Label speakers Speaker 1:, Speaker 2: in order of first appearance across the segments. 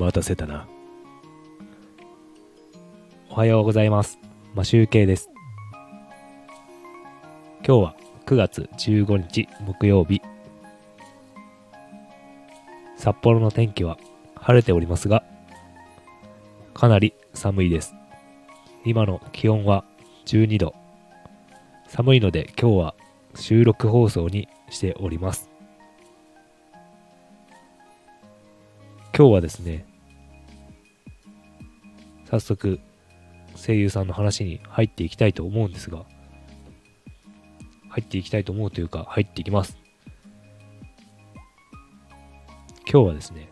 Speaker 1: 待たせたな。おはようございます。マシュウケイです。今日は9月15日木曜日。札幌の天気は晴れておりますが、かなり寒いです。今の気温は12度。寒いので今日は収録放送にしております。今日はですね、早速声優さんの話に入っていきたいと思うんですが、入っていきたいと思うというか、入っていきます。今日はですね、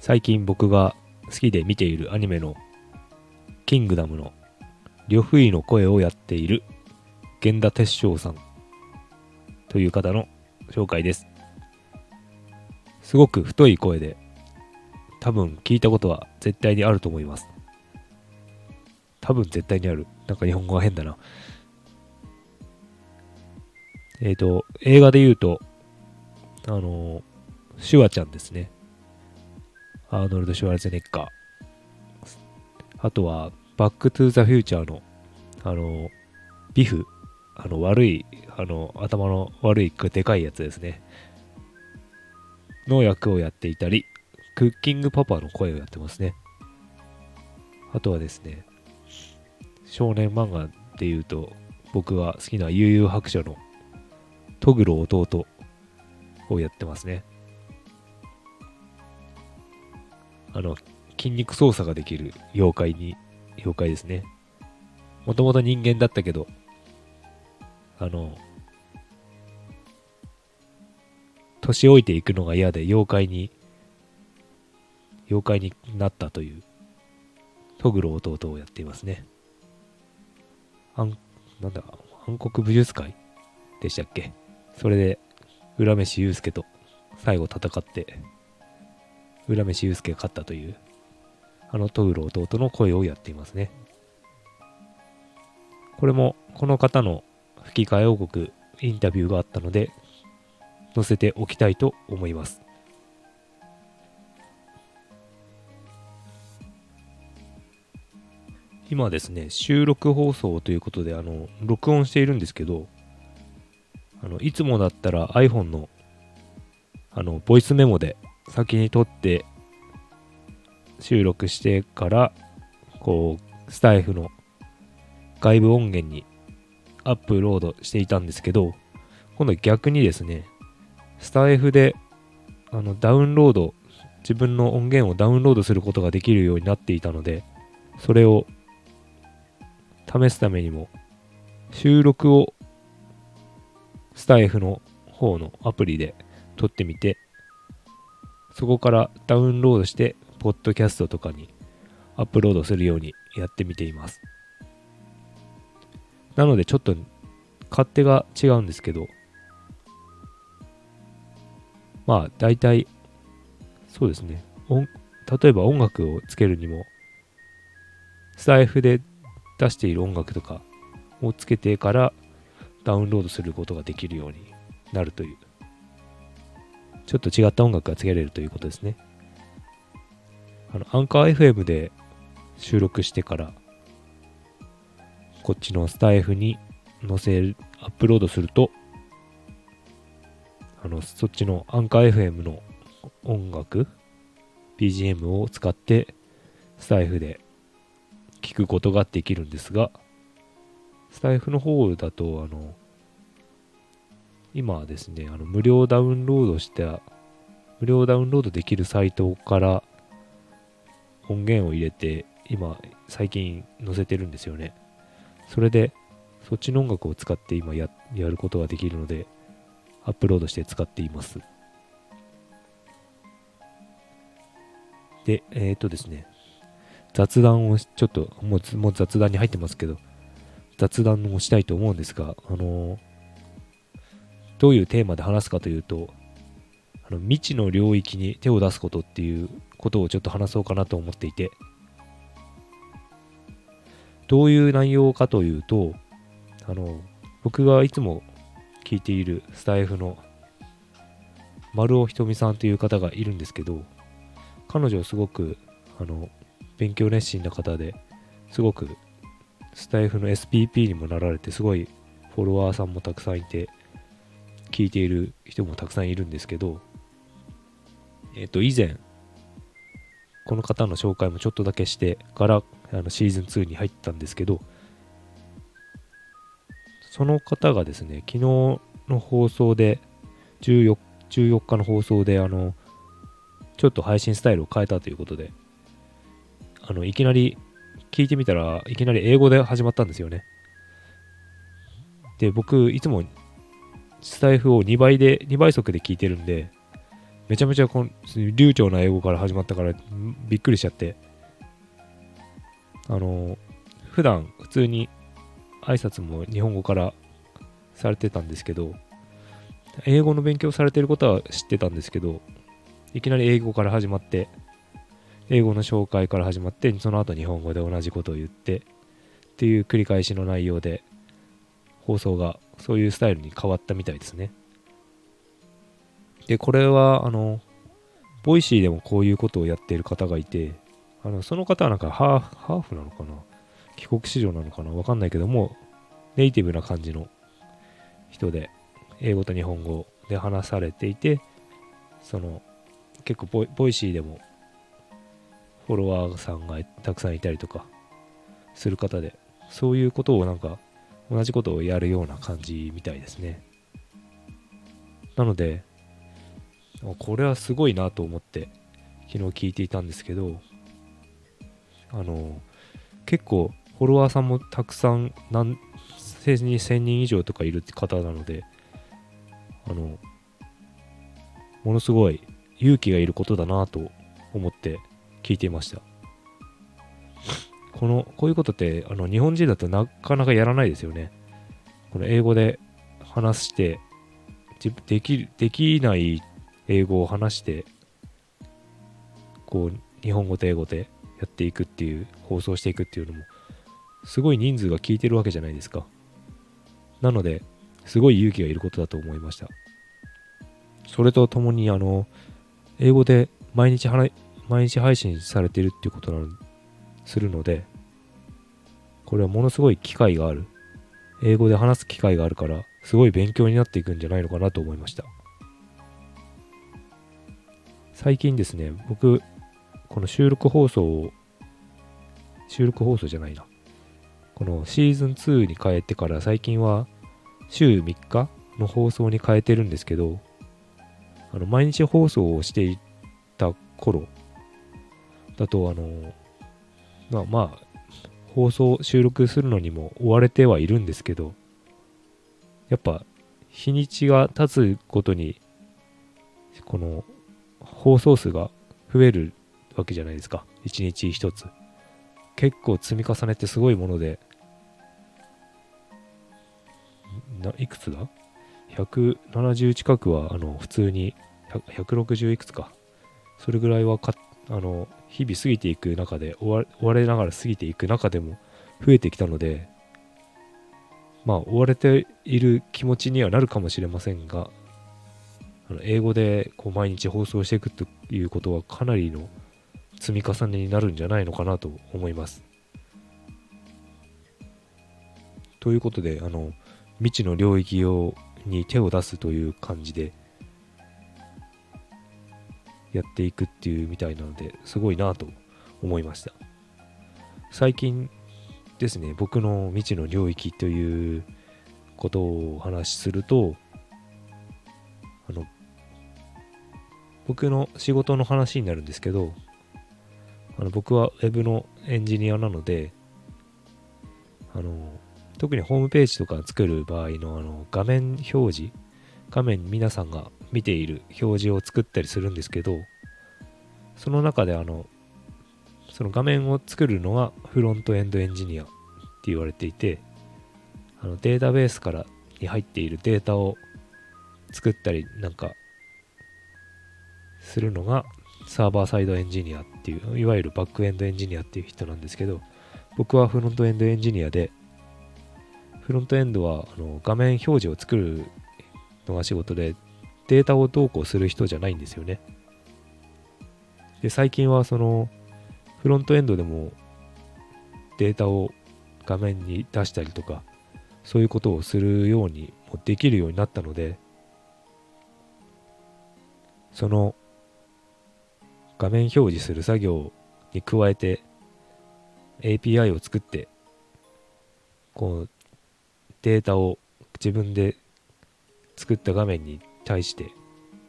Speaker 1: 最近僕が好きで見ているアニメのキングダムの呂不韋の声をやっている源田鉄章さんという方の紹介です。すごく太い声で多分聞いたことは絶対にあると思います。多分絶対にある。なんか日本語が変だな。えっ、と、映画で言うと、あのシュワちゃんですね。アーノルド・シュワルツェネッカー。あとは、バック・トゥ・ザ・フューチャーの、あのビフ、あの、悪い、あの、頭の悪い、でかいやつですね。の役をやっていたり、クッキングパパの声をやってますね。あとはですね、少年漫画で言うと、僕が好きな悠々白書のトグロ弟をやってますね。あの、筋肉操作ができる妖怪に、妖怪ですね。もともと人間だったけど、あの、年老いていくのが嫌で妖怪に、妖怪になったという、トグロ弟をやっていますね。暗、なんだ、暗黒武術会でしたっけ？それで、浦飯祐介と最後戦って、浦飯祐介が勝ったという、あのトグロ弟の声をやっていますね。これも、この方の吹き替え王国インタビューがあったので、載せておきたいと思います。今ですね、収録放送ということで、あの、録音しているんですけど、あの、いつもだったら iPhone の、あの、ボイスメモで先に撮って収録してから、こう、スタイフの外部音源にアップロードしていたんですけど、今度逆にですね、スタイフであのダウンロード、自分の音源をダウンロードすることができるようになっていたので、それを試すためにも、収録をスタイフの方のアプリで撮ってみて、そこからダウンロードして、ポッドキャストとかにアップロードするようにやってみています。なのでちょっと勝手が違うんですけど、まあ大体、そうですね。例えば音楽をつけるにも、スタイフで出している音楽とかをつけてからダウンロードすることができるようになるという。ちょっと違った音楽がつけられるということですね。あの、アンカー FM で収録してから、こっちのスタイフに載せる、アップロードすると、あの、そっちのアンカー FM の音楽、BGM を使って、スタイフで聞くことができるんですが、スタイフの方だと、あの、今はですね、あの、無料ダウンロードした、無料ダウンロードできるサイトから音源を入れて、今、最近載せてるんですよね。それで、そっちの音楽を使って今やることができるので、アップロードして使っています。で、えっ、とですね、雑談をちょっともう、もう雑談に入ってますけど、雑談をしたいと思うんですが、あの、どういうテーマで話すかというと、あの未知の領域に手を出すことっていうことをちょっと話そうかなと思っていて、どういう内容かというと、あの、僕がいつも聞いているスタイフの丸尾ひとみさんという方がいるんですけど彼女すごくあの勉強熱心な方ですごくスタイフの SPP にもなられてすごいフォロワーさんもたくさんいて聞いている人もたくさんいるんですけどえっ、と以前この方の紹介もちょっとだけしてからあのシーズン2に入ったんですけどその方がですね昨日の放送で 14, 14日の放送であのちょっと配信スタイルを変えたということであのいきなり聞いてみたらいきなり英語で始まったんですよね。で僕いつもスタイフを2倍で2倍速で聞いてるんでめちゃめちゃこの流暢な英語から始まったからびっくりしちゃって。あの普段普通に挨拶も日本語からされてたんですけど英語の勉強されてることは知ってたんですけどいきなり英語から始まって英語の紹介から始まってその後日本語で同じことを言ってっていう繰り返しの内容で放送がそういうスタイルに変わったみたいですね。で、これは、あの、ボイシーでもこういうことをやっている方がいて、あのその方はなんかハーフハーフなのかな？帰国子女なのかな？わかんないけども、ネイティブな感じの人で、英語と日本語で話されていて、その、結構ボイボイシーでもフォロワーさんがたくさんいたりとかする方で、そういうことをなんか同じことをやるような感じみたいですね。なので、これはすごいなと思って昨日聞いていたんですけどあの結構フォロワーさんもたくさん何1000人以上とかいる方なのであのものすごい勇気がいることだなと思って聞いていました。このこういうことってあの日本人だとなかなかやらないですよね。この英語で話してできできない英語を話してこう日本語と英語でやっていくっていう放送していくっていうのもすごい人数が聞いてるわけじゃないですか。なのですごい勇気がいることだと思いました。それとともにあの英語で毎日話毎日配信されてるっていうことなのするのでこれはものすごい機会がある英語で話す機会があるからすごい勉強になっていくんじゃないのかなと思いました最近ですね、僕、この収録放送を、収録放送じゃないな。このシーズン2に変えてから最近は週3日の放送に変えてるんですけど、あの毎日放送をしていた頃だと、あの、まあまあ、放送、収録するのにも追われてはいるんですけど、やっぱ日にちが経つごとに、この放送数が増えるわけじゃないですか。一日一つ。結構積み重ねってすごいもので、ないくつだ ?170 近くは、あの、普通に、160いくつか。それぐらいはか、あの、日々過ぎていく中で追わ、れながら過ぎていく中でも増えてきたので、まあ、追われている気持ちにはなるかもしれませんが、あの英語でこう毎日放送していくということはかなりの積み重ねになるんじゃないのかなと思います。ということで、あの、未知の領域をに手を出すという感じでやっていくっていうみたいなのですごいなと思いました。最近ですね、僕の未知の領域ということをお話しすると、あの、僕の仕事の話になるんですけど、あの僕は Web のエンジニアなので、あの、特にホームページとか作る場合のあの画面表示、画面皆さんが見ている表示を作ったりするんですけど、その中であの、その画面を作るのがフロントエンドエンジニアって言われていて、あのデータベースからに入っているデータを作ったり、なんかするのがサーバーサイドエンジニアっていう、いわゆるバックエンドエンジニアっていう人なんですけど、僕はフロントエンドエンジニアで、フロントエンドはあの画面表示を作るのが仕事で、データをどうこうする人じゃないんですよね。で、最近はその、フロントエンドでもデータを画面に出したりとか、そういうことをするようにもできるようになったので、その画面表示する作業に加えて API を作ってこうデータを自分で作った画面に対して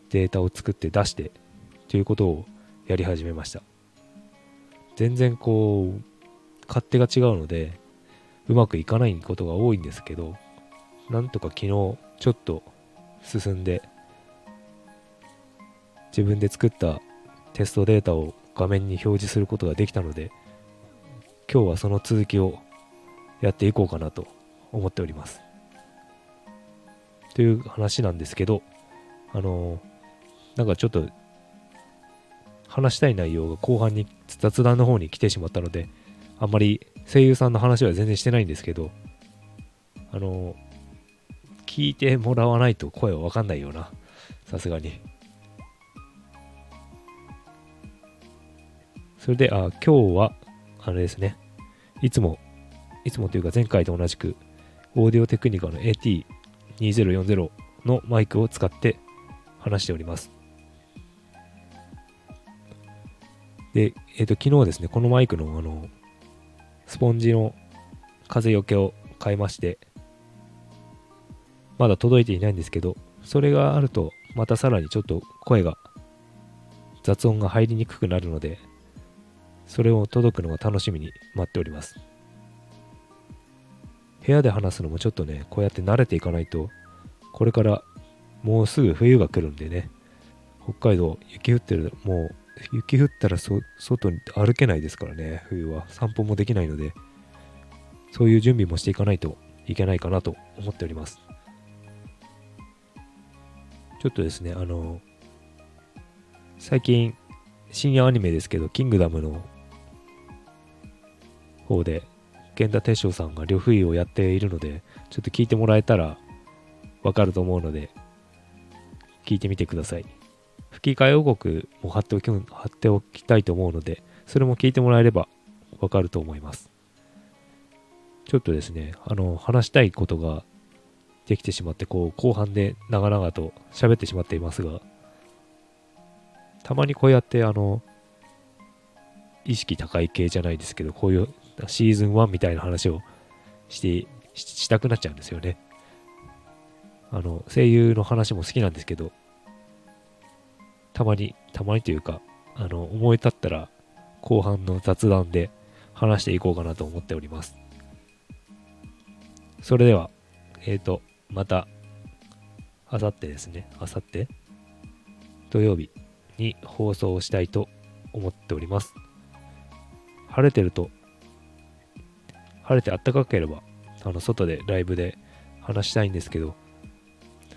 Speaker 1: データを作って出してということをやり始めました。全然こう勝手が違うのでうまくいかないことが多いんですけどなんとか昨日ちょっと進んで自分で作ったテストデータを画面に表示することができたので今日はその続きをやっていこうかなと思っております。という話なんですけどあのなんかちょっと話したい内容が後半に雑談の方に来てしまったのであんまり声優さんの話は全然してないんですけどあの聞いてもらわないと声はわかんないようなさすがに。それで、あ、今日は、あれですね、いつも、いつもというか前回と同じく、オーディオテクニカの AT2040 のマイクを使って話しております。で、えっ、ー、と、昨日ですね、このマイクのあの、スポンジの風よけを買いまして、まだ届いていないんですけど、それがあると、またさらにちょっと声が、雑音が入りにくくなるので、それを届くのが楽しみに待っております。部屋で話すのもちょっとね、こうやって慣れていかないと、これからもうすぐ冬が来るんでね、北海道雪降ってる、もう雪降ったら外に歩けないですからね、冬は。散歩もできないので、そういう準備もしていかないといけないかなと思っております。ちょっとですね、あの、最近、深夜アニメですけど、キングダムの方で、源田鉄章さんが呂不韋をやっているので、ちょっと聞いてもらえたらわかると思うので、聞いてみてください。吹き替え予告も貼っておき貼っておきたいと思うので、それも聞いてもらえればわかると思います。ちょっとですね、あの、話したいことができてしまって、こう、後半で長々と喋ってしまっていますが、たまにこうやって、あの、意識高い系じゃないですけど、こういうシーズン1みたいな話をしてしたくなっちゃうんですよね。あの、声優の話も好きなんですけど、たまに、たまにというか、あの、思い立ったら、後半の雑談で話していこうかなと思っております。それでは、えっ、ー、と、また、あさってですね、あさって土曜日に放送したいと思っております。晴れてると晴れて暖かければ、あの、外でライブで話したいんですけど、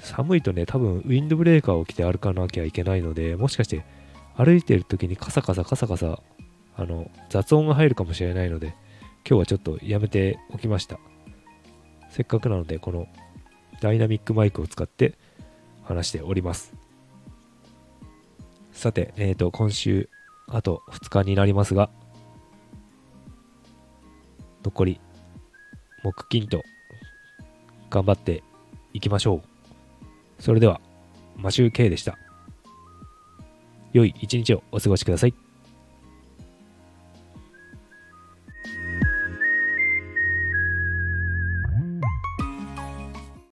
Speaker 1: 寒いとね、多分ウィンドブレーカーを着て歩かなきゃいけないので、もしかして歩いてる時にカサカサカサカサ、あの、雑音が入るかもしれないので、今日はちょっとやめておきました。せっかくなので、このダイナミックマイクを使って話しております。さて、えっ、ー、と、今週、あと2日になりますが、残り、木金と頑張っていきましょう。それでは、マシュー K でした。良い一日をお過ごしください。